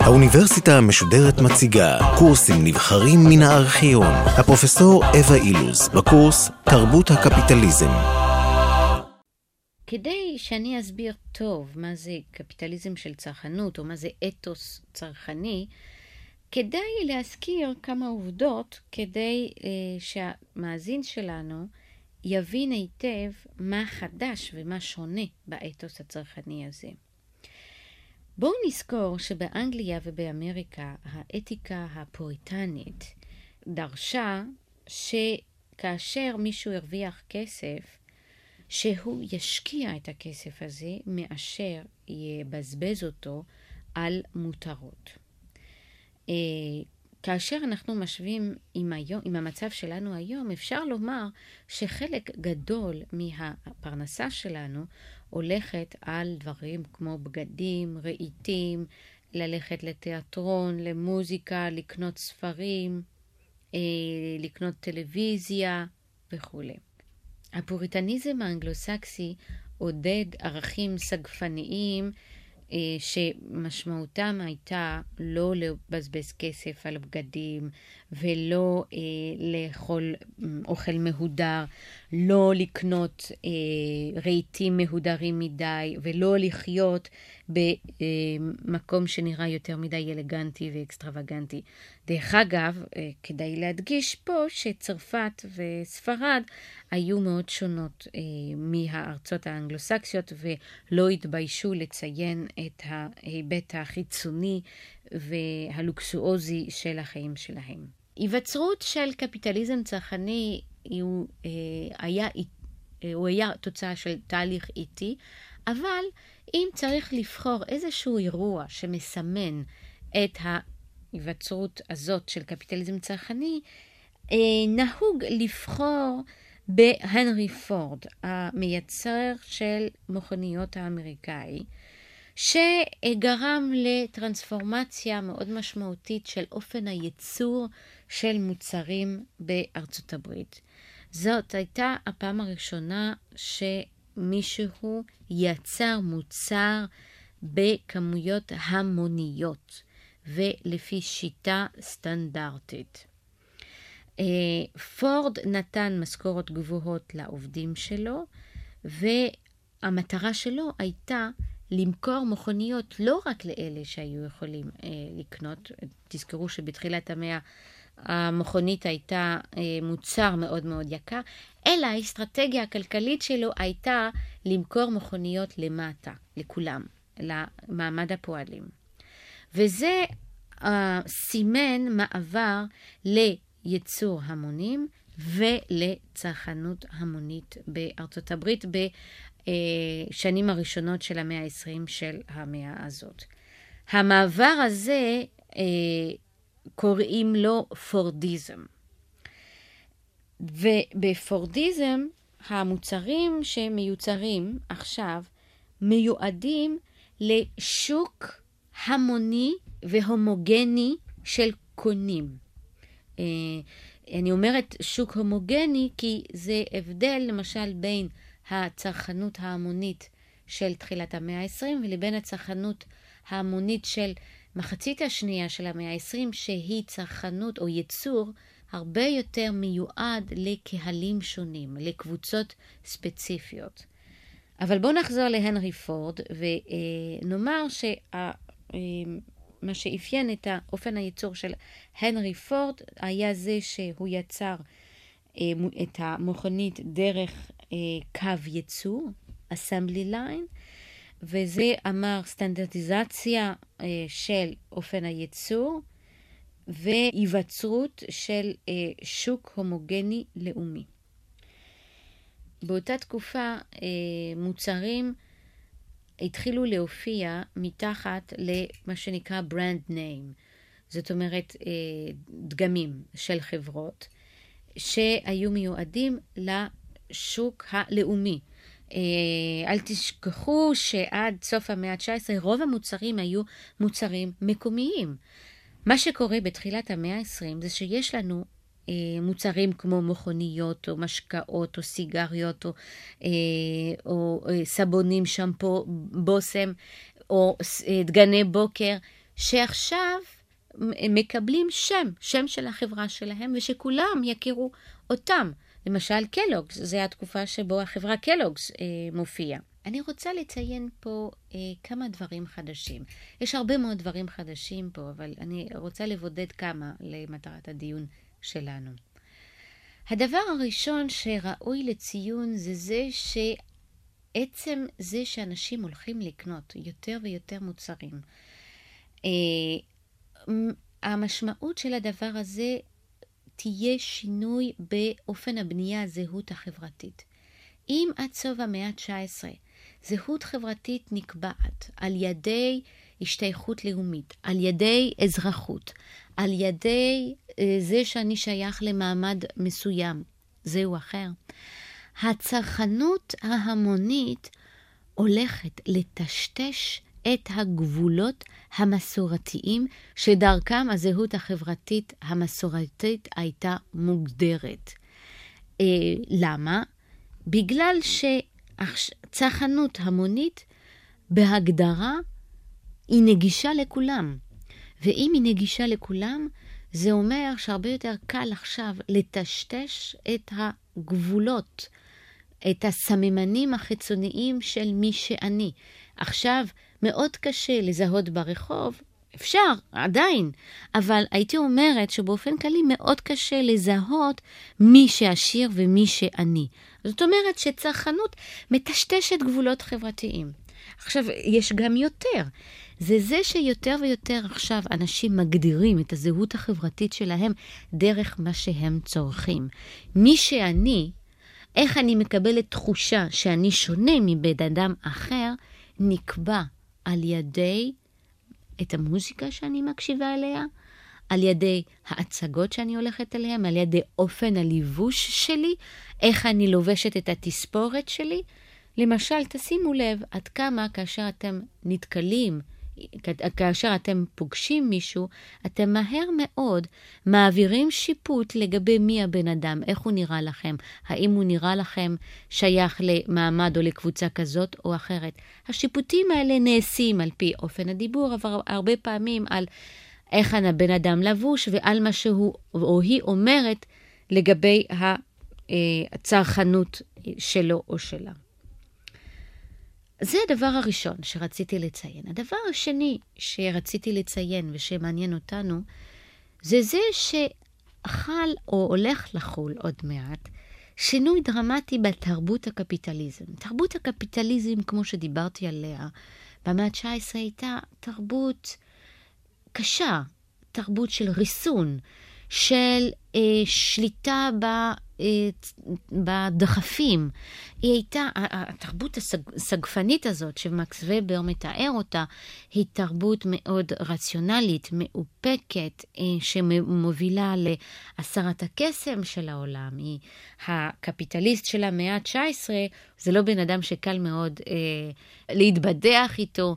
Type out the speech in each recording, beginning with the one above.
האוניברסיטה המשודרת מציגה קורסים נבחרים מן הארכיון. הפרופסור אווה אילוז, בקורס תרבות הקפיטליזם. כדי שאני אסביר טוב מה זה קפיטליזם של צרכנות, או מה זה אתוס צרכני, כדאי להזכיר כמה עובדות כדי אה, שהמאזין שלנו יבין היטב מה חדש ומה שונה באתוס הצרכני הזה. בואו נזכור שבאנגליה ובאמריקה האתיקה הפוריטנית דרשה שכאשר מישהו הרוויח כסף, שהוא ישקיע את הכסף הזה מאשר יבזבז אותו על מותרות. כאשר אנחנו משווים עם, היום, עם המצב שלנו היום, אפשר לומר שחלק גדול מהפרנסה שלנו הולכת על דברים כמו בגדים, רהיטים, ללכת לתיאטרון, למוזיקה, לקנות ספרים, אה, לקנות טלוויזיה וכולי. הפוריטניזם האנגלו-סקסי עודד ערכים סגפניים שמשמעותם הייתה לא לבזבז כסף על בגדים ולא אה, לאכול אוכל מהודר, לא לקנות אה, רהיטים מהודרים מדי ולא לחיות במקום שנראה יותר מדי אלגנטי ואקסטרווגנטי. דרך אגב, אה, כדאי להדגיש פה שצרפת וספרד היו מאוד שונות אה, מהארצות האנגלוסקסיות ולא התביישו לציין את ההיבט החיצוני והלוקסואוזי של החיים שלהם. היווצרות של קפיטליזם צרכני הוא אה, היה, הוא היה תוצאה של תהליך איטי, אבל אם צריך לבחור איזשהו אירוע שמסמן את ההיווצרות הזאת של קפיטליזם צרכני, אה, נהוג לבחור בהנרי פורד, המייצר של מכוניות האמריקאי, שגרם לטרנספורמציה מאוד משמעותית של אופן הייצור של מוצרים בארצות הברית. זאת הייתה הפעם הראשונה שמישהו יצר מוצר בכמויות המוניות ולפי שיטה סטנדרטית. אה, פורד נתן משכורות גבוהות לעובדים שלו, והמטרה שלו הייתה למכור מכוניות לא רק לאלה שהיו יכולים אה, לקנות, תזכרו שבתחילת המאה המכונית הייתה אה, מוצר מאוד מאוד יקר, אלא האסטרטגיה הכלכלית שלו הייתה למכור מכוניות למטה, לכולם, למעמד הפועלים. וזה אה, סימן מעבר לייצור המונים ולצרכנות המונית בארצות הברית בשנים הראשונות של המאה ה-20 של המאה הזאת. המעבר הזה אה, קוראים לו פורדיזם. ובפורדיזם המוצרים שמיוצרים עכשיו מיועדים לשוק המוני והומוגני של קונים. אה, אני אומרת שוק הומוגני כי זה הבדל למשל בין הצרכנות ההמונית של תחילת המאה ה-20 ולבין הצרכנות ההמונית של מחצית השנייה של המאה ה-20, שהיא צרכנות או ייצור הרבה יותר מיועד לקהלים שונים, לקבוצות ספציפיות. אבל בואו נחזור להנרי פורד ונאמר שמה אה, שאפיין את אופן הייצור של הנרי פורד היה זה שהוא יצר אה, את המכונית דרך אה, קו ייצור, assembly line, וזה אמר סטנדרטיזציה אה, של אופן הייצור והיווצרות של אה, שוק הומוגני לאומי. באותה תקופה אה, מוצרים התחילו להופיע מתחת למה שנקרא brand name, זאת אומרת דגמים של חברות שהיו מיועדים לשוק הלאומי. אה, אל תשכחו שעד סוף המאה ה-19 רוב המוצרים היו מוצרים מקומיים. מה שקורה בתחילת המאה ה-20 זה שיש לנו מוצרים כמו מכוניות, או משקאות, או סיגריות, או, או סבונים, שמפו, בושם, או דגני בוקר, שעכשיו מקבלים שם, שם של החברה שלהם, ושכולם יכירו אותם. למשל קלוגס, זו התקופה שבו החברה קלוגס אה, מופיעה. אני רוצה לציין פה אה, כמה דברים חדשים. יש הרבה מאוד דברים חדשים פה, אבל אני רוצה לבודד כמה למטרת הדיון שלנו. הדבר הראשון שראוי לציון זה זה שעצם זה שאנשים הולכים לקנות יותר ויותר מוצרים, אה, המשמעות של הדבר הזה תהיה שינוי באופן הבנייה הזהות החברתית. אם עד סוף המאה ה-19 זהות חברתית נקבעת על ידי השתייכות לאומית, על ידי אזרחות, על ידי אה, זה שאני שייך למעמד מסוים, זהו אחר. הצרכנות ההמונית הולכת לטשטש את הגבולות המסורתיים שדרכם הזהות החברתית המסורתית הייתה מוגדרת. אה, למה? בגלל שצרכנות המונית בהגדרה היא נגישה לכולם. ואם היא נגישה לכולם, זה אומר שהרבה יותר קל עכשיו לטשטש את הגבולות, את הסממנים החיצוניים של מי שאני. עכשיו, מאוד קשה לזהות ברחוב, אפשר, עדיין, אבל הייתי אומרת שבאופן כללי מאוד קשה לזהות מי שעשיר ומי שעני. זאת אומרת שצרכנות מטשטשת גבולות חברתיים. עכשיו, יש גם יותר. זה זה שיותר ויותר עכשיו אנשים מגדירים את הזהות החברתית שלהם דרך מה שהם צורכים. מי שאני, איך אני מקבלת תחושה שאני שונה מבן אדם אחר, נקבע על ידי את המוזיקה שאני מקשיבה אליה, על ידי ההצגות שאני הולכת אליהן, על ידי אופן הליבוש שלי, איך אני לובשת את התספורת שלי. למשל, תשימו לב עד כמה כאשר אתם נתקלים כאשר אתם פוגשים מישהו, אתם מהר מאוד מעבירים שיפוט לגבי מי הבן אדם, איך הוא נראה לכם, האם הוא נראה לכם שייך למעמד או לקבוצה כזאת או אחרת. השיפוטים האלה נעשים על פי אופן הדיבור, אבל הרבה פעמים על איך הבן אדם לבוש ועל מה שהוא או היא אומרת לגבי אה, הצרכנות שלו או שלה. זה הדבר הראשון שרציתי לציין. הדבר השני שרציתי לציין ושמעניין אותנו, זה זה שחל או הולך לחול עוד מעט שינוי דרמטי בתרבות הקפיטליזם. תרבות הקפיטליזם, כמו שדיברתי עליה, במאה ה-19 הייתה תרבות קשה, תרבות של ריסון, של אה, שליטה ב... אה, בדחפים. היא הייתה, התרבות הסגפנית הזאת שמקס ובר מתאר אותה, היא תרבות מאוד רציונלית, מאופקת, אה, שמובילה להסרת הקסם של העולם. היא הקפיטליסט של המאה ה-19, זה לא בן אדם שקל מאוד אה, להתבדח איתו.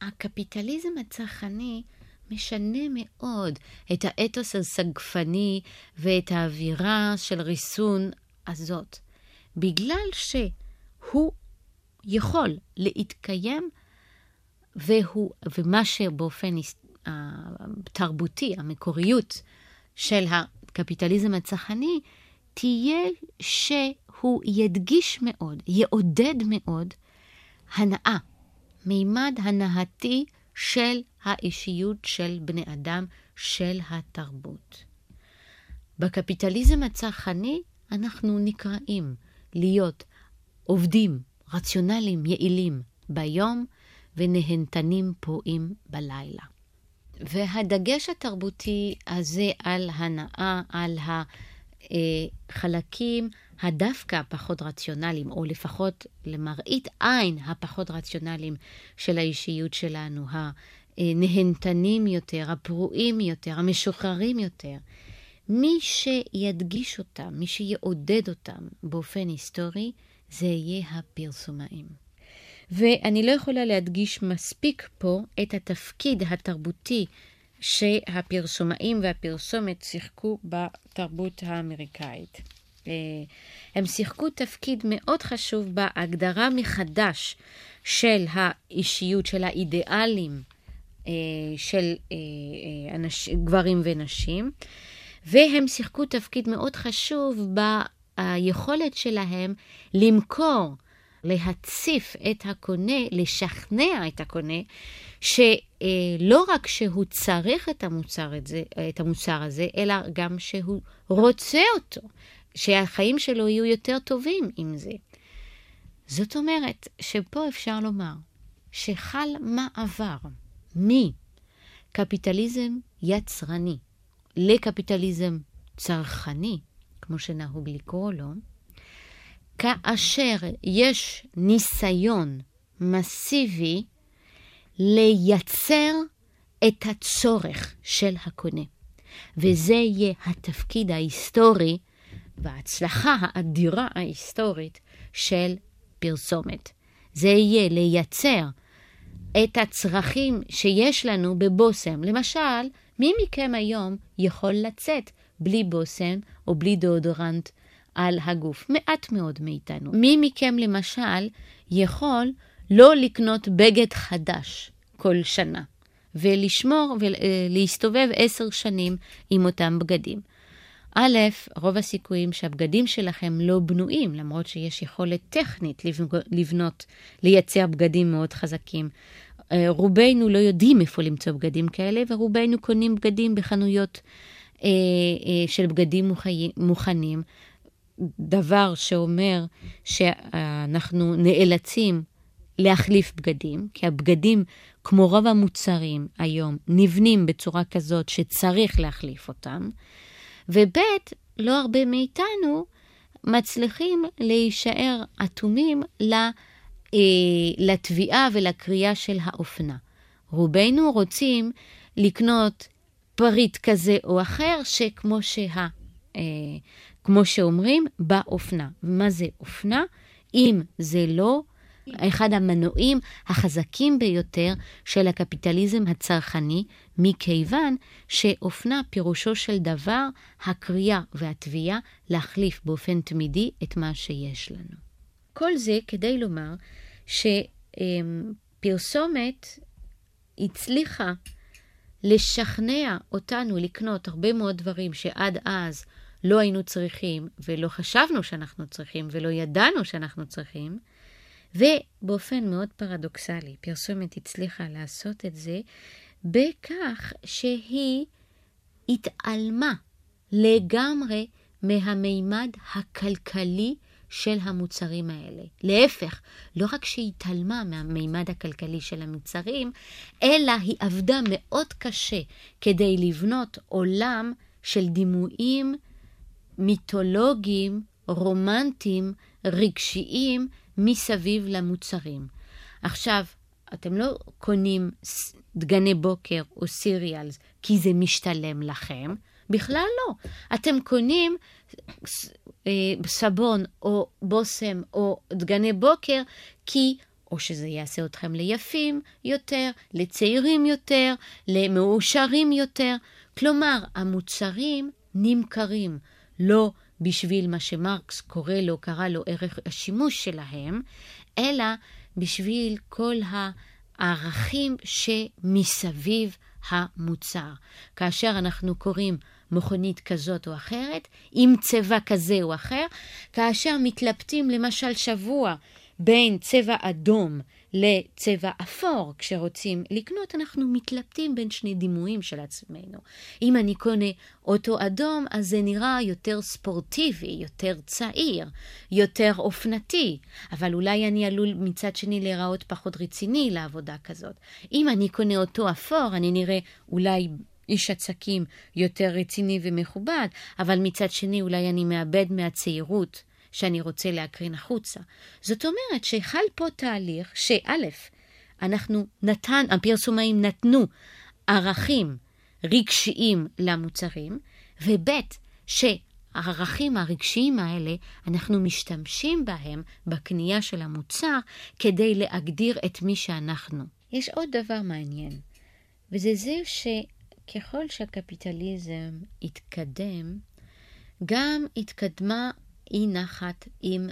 הקפיטליזם הצרכני, משנה מאוד את האתוס הסגפני ואת האווירה של ריסון הזאת, בגלל שהוא יכול להתקיים, והוא, ומה שבאופן התרבותי, המקוריות של הקפיטליזם הצרכני, תהיה שהוא ידגיש מאוד, יעודד מאוד, הנאה, מימד הנאתי של האישיות של בני אדם, של התרבות. בקפיטליזם הצרכני אנחנו נקראים להיות עובדים רציונליים יעילים ביום ונהנתנים פרועים בלילה. והדגש התרבותי הזה על הנאה, על החלקים הדווקא הפחות רציונליים, או לפחות למראית עין הפחות רציונליים של האישיות שלנו, הנהנתנים יותר, הפרועים יותר, המשוחררים יותר. מי שידגיש אותם, מי שיעודד אותם באופן היסטורי, זה יהיה הפרסומאים. ואני לא יכולה להדגיש מספיק פה את התפקיד התרבותי שהפרסומאים והפרסומת שיחקו בתרבות האמריקאית. אה, הם שיחקו תפקיד מאוד חשוב בהגדרה מחדש של האישיות, של האידיאלים אה, של אה, גברים ונשים, והם שיחקו תפקיד מאוד חשוב ביכולת שלהם למכור, להציף את הקונה, לשכנע את הקונה, שלא רק שהוא צריך את המוצר, הזה, את המוצר הזה, אלא גם שהוא רוצה אותו, שהחיים שלו יהיו יותר טובים עם זה. זאת אומרת שפה אפשר לומר שחל מעבר מקפיטליזם יצרני לקפיטליזם צרכני, כמו שנהוג לקרוא לו, כאשר יש ניסיון מסיבי לייצר את הצורך של הקונה. וזה יהיה התפקיד ההיסטורי וההצלחה האדירה ההיסטורית של פרסומת. זה יהיה לייצר את הצרכים שיש לנו בבושם. למשל, מי מכם היום יכול לצאת בלי בושם או בלי דאודורנט על הגוף? מעט מאוד מאיתנו. מי מכם למשל יכול לא לקנות בגד חדש כל שנה ולשמור ולהסתובב עשר שנים עם אותם בגדים? א', רוב הסיכויים שהבגדים שלכם לא בנויים, למרות שיש יכולת טכנית לבנות, לייצר בגדים מאוד חזקים. אה, רובנו לא יודעים איפה למצוא בגדים כאלה, ורובנו קונים בגדים בחנויות אה, אה, של בגדים מוכנים, דבר שאומר שאנחנו נאלצים להחליף בגדים, כי הבגדים, כמו רוב המוצרים היום, נבנים בצורה כזאת שצריך להחליף אותם. וב', לא הרבה מאיתנו מצליחים להישאר אטומים אה, לתביעה ולקריאה של האופנה. רובנו רוצים לקנות פריט כזה או אחר, שכמו שה, אה, כמו שאומרים, באופנה. מה זה אופנה? אם זה לא אחד המנועים החזקים ביותר של הקפיטליזם הצרכני, מכיוון שאופנה פירושו של דבר הקריאה והתביעה להחליף באופן תמידי את מה שיש לנו. כל זה כדי לומר שפרסומת הצליחה לשכנע אותנו לקנות הרבה מאוד דברים שעד אז לא היינו צריכים, ולא חשבנו שאנחנו צריכים, ולא ידענו שאנחנו צריכים, ובאופן מאוד פרדוקסלי, פרסומת הצליחה לעשות את זה בכך שהיא התעלמה לגמרי מהמימד הכלכלי של המוצרים האלה. להפך, לא רק שהיא התעלמה מהמימד הכלכלי של המוצרים, אלא היא עבדה מאוד קשה כדי לבנות עולם של דימויים מיתולוגיים, רומנטיים, רגשיים, מסביב למוצרים. עכשיו, אתם לא קונים דגני בוקר או סיריאלס כי זה משתלם לכם, בכלל לא. אתם קונים אה, סבון או בושם או דגני בוקר כי או שזה יעשה אתכם ליפים יותר, לצעירים יותר, למאושרים יותר. כלומר, המוצרים נמכרים לא בשביל מה שמרקס קורא לו, קרא לו ערך השימוש שלהם, אלא בשביל כל הערכים שמסביב המוצר. כאשר אנחנו קוראים מכונית כזאת או אחרת, עם צבע כזה או אחר, כאשר מתלבטים למשל שבוע בין צבע אדום לצבע אפור, כשרוצים לקנות, אנחנו מתלבטים בין שני דימויים של עצמנו. אם אני קונה אוטו אדום, אז זה נראה יותר ספורטיבי, יותר צעיר, יותר אופנתי, אבל אולי אני עלול מצד שני להיראות פחות רציני לעבודה כזאת. אם אני קונה אוטו אפור, אני נראה אולי איש עסקים יותר רציני ומכובד, אבל מצד שני אולי אני מאבד מהצעירות שאני רוצה להקרין החוצה. זאת אומרת שחל פה תהליך שא', אנחנו נתן, הפרסומאים נתנו ערכים רגשיים למוצרים, וב', שהערכים הרגשיים האלה, אנחנו משתמשים בהם בקנייה של המוצר כדי להגדיר את מי שאנחנו. יש עוד דבר מעניין, וזה זה ש... ככל שהקפיטליזם התקדם, גם התקדמה אי נחת עם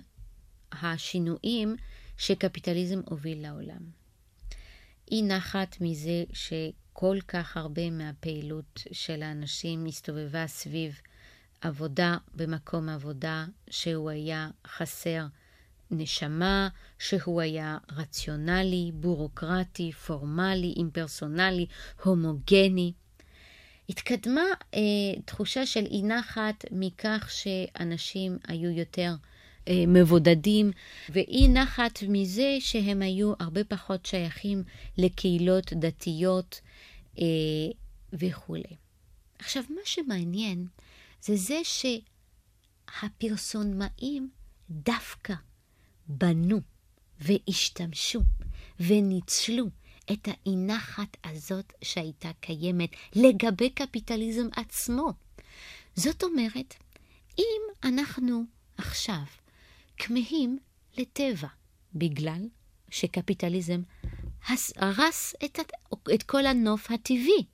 השינויים שקפיטליזם הוביל לעולם. אי נחת מזה שכל כך הרבה מהפעילות של האנשים הסתובבה סביב עבודה במקום עבודה שהוא היה חסר נשמה, שהוא היה רציונלי, בורוקרטי, פורמלי, אימפרסונלי, הומוגני. התקדמה אה, תחושה של אי נחת מכך שאנשים היו יותר אה, מבודדים, ואי נחת מזה שהם היו הרבה פחות שייכים לקהילות דתיות אה, וכולי. עכשיו, מה שמעניין זה זה שהפרסונמאים דווקא בנו והשתמשו וניצלו את האי-נחת הזאת שהייתה קיימת לגבי קפיטליזם עצמו. זאת אומרת, אם אנחנו עכשיו כמהים לטבע בגלל שקפיטליזם הרס את, את כל הנוף הטבעי,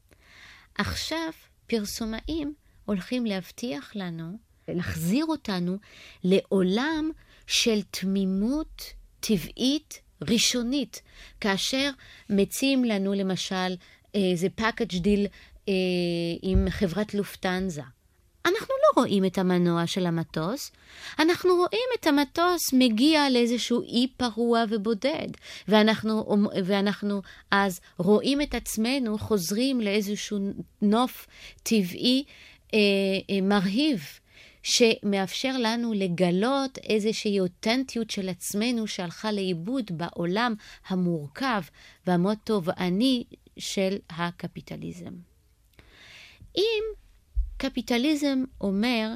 עכשיו פרסומאים הולכים להבטיח לנו, להחזיר אותנו לעולם של תמימות טבעית ראשונית, כאשר מציעים לנו למשל איזה package deal אה, עם חברת לופטהנזה. אנחנו לא רואים את המנוע של המטוס, אנחנו רואים את המטוס מגיע לאיזשהו אי פרוע ובודד, ואנחנו, ואנחנו אז רואים את עצמנו חוזרים לאיזשהו נוף טבעי אה, אה, מרהיב. שמאפשר לנו לגלות איזושהי אותנטיות של עצמנו שהלכה לאיבוד בעולם המורכב והמאוד תובעני של הקפיטליזם. אם קפיטליזם אומר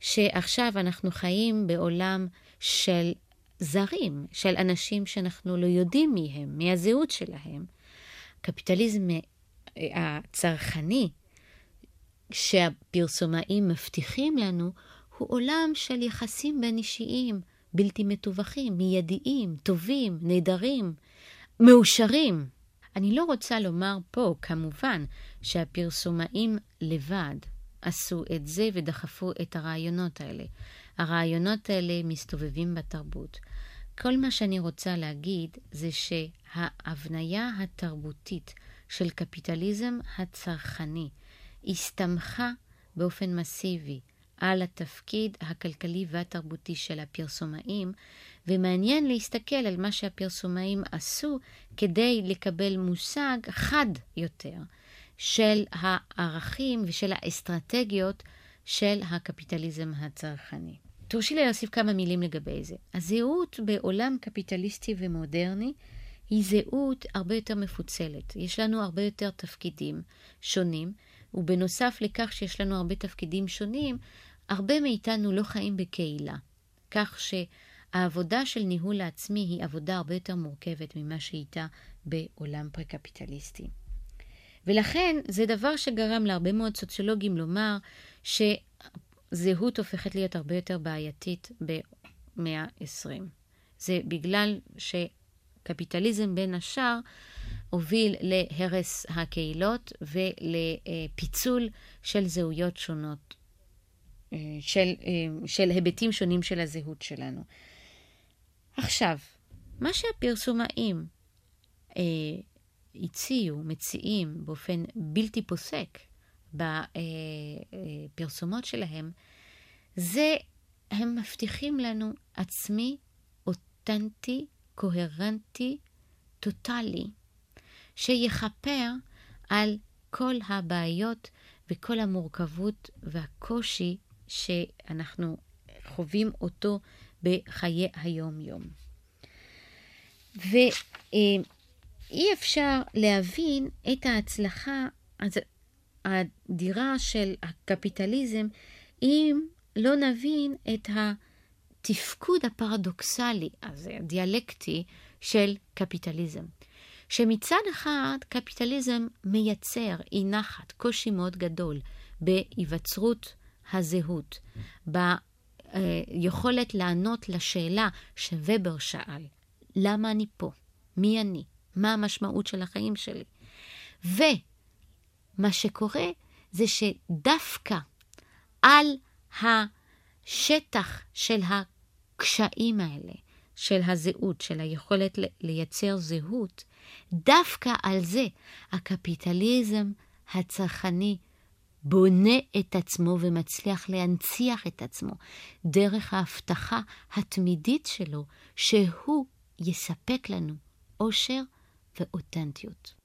שעכשיו אנחנו חיים בעולם של זרים, של אנשים שאנחנו לא יודעים מי הם, מי הזהות שלהם, קפיטליזם הצרכני שהפרסומאים מבטיחים לנו הוא עולם של יחסים בין אישיים, בלתי מתווכים, מיידיים, טובים, נהדרים, מאושרים. אני לא רוצה לומר פה, כמובן, שהפרסומאים לבד עשו את זה ודחפו את הרעיונות האלה. הרעיונות האלה מסתובבים בתרבות. כל מה שאני רוצה להגיד זה שההבניה התרבותית של קפיטליזם הצרכני הסתמכה באופן מסיבי על התפקיד הכלכלי והתרבותי של הפרסומאים, ומעניין להסתכל על מה שהפרסומאים עשו כדי לקבל מושג חד יותר של הערכים ושל האסטרטגיות של הקפיטליזם הצרכני. תורשי לי להוסיף כמה מילים לגבי זה. הזהות בעולם קפיטליסטי ומודרני היא זהות הרבה יותר מפוצלת. יש לנו הרבה יותר תפקידים שונים, ובנוסף לכך שיש לנו הרבה תפקידים שונים, הרבה מאיתנו לא חיים בקהילה, כך שהעבודה של ניהול העצמי היא עבודה הרבה יותר מורכבת ממה שהייתה בעולם פרה-קפיטליסטי. ולכן זה דבר שגרם להרבה מאוד סוציולוגים לומר שזהות הופכת להיות הרבה יותר בעייתית במאה ה-20. זה בגלל שקפיטליזם בין השאר הוביל להרס הקהילות ולפיצול של זהויות שונות של, אה, של היבטים שונים של הזהות שלנו. עכשיו, מה שהפרסומאים אה, הציעו, מציעים באופן בלתי פוסק בפרסומות שלהם, זה הם מבטיחים לנו עצמי אותנטי, קוהרנטי, טוטאלי, שיכפר על כל הבעיות וכל המורכבות והקושי שאנחנו חווים אותו בחיי היום-יום. ואי אפשר להבין את ההצלחה האדירה של הקפיטליזם אם לא נבין את התפקוד הפרדוקסלי הזה, הדיאלקטי, של קפיטליזם. שמצד אחד קפיטליזם מייצר אי נחת, קושי מאוד גדול בהיווצרות הזהות, ביכולת לענות לשאלה שובר שאל, למה אני פה? מי אני? מה המשמעות של החיים שלי? מה שקורה זה שדווקא על השטח של הקשיים האלה, של הזהות, של היכולת לייצר זהות, דווקא על זה הקפיטליזם הצרכני בונה את עצמו ומצליח להנציח את עצמו דרך ההבטחה התמידית שלו שהוא יספק לנו אושר ואותנטיות.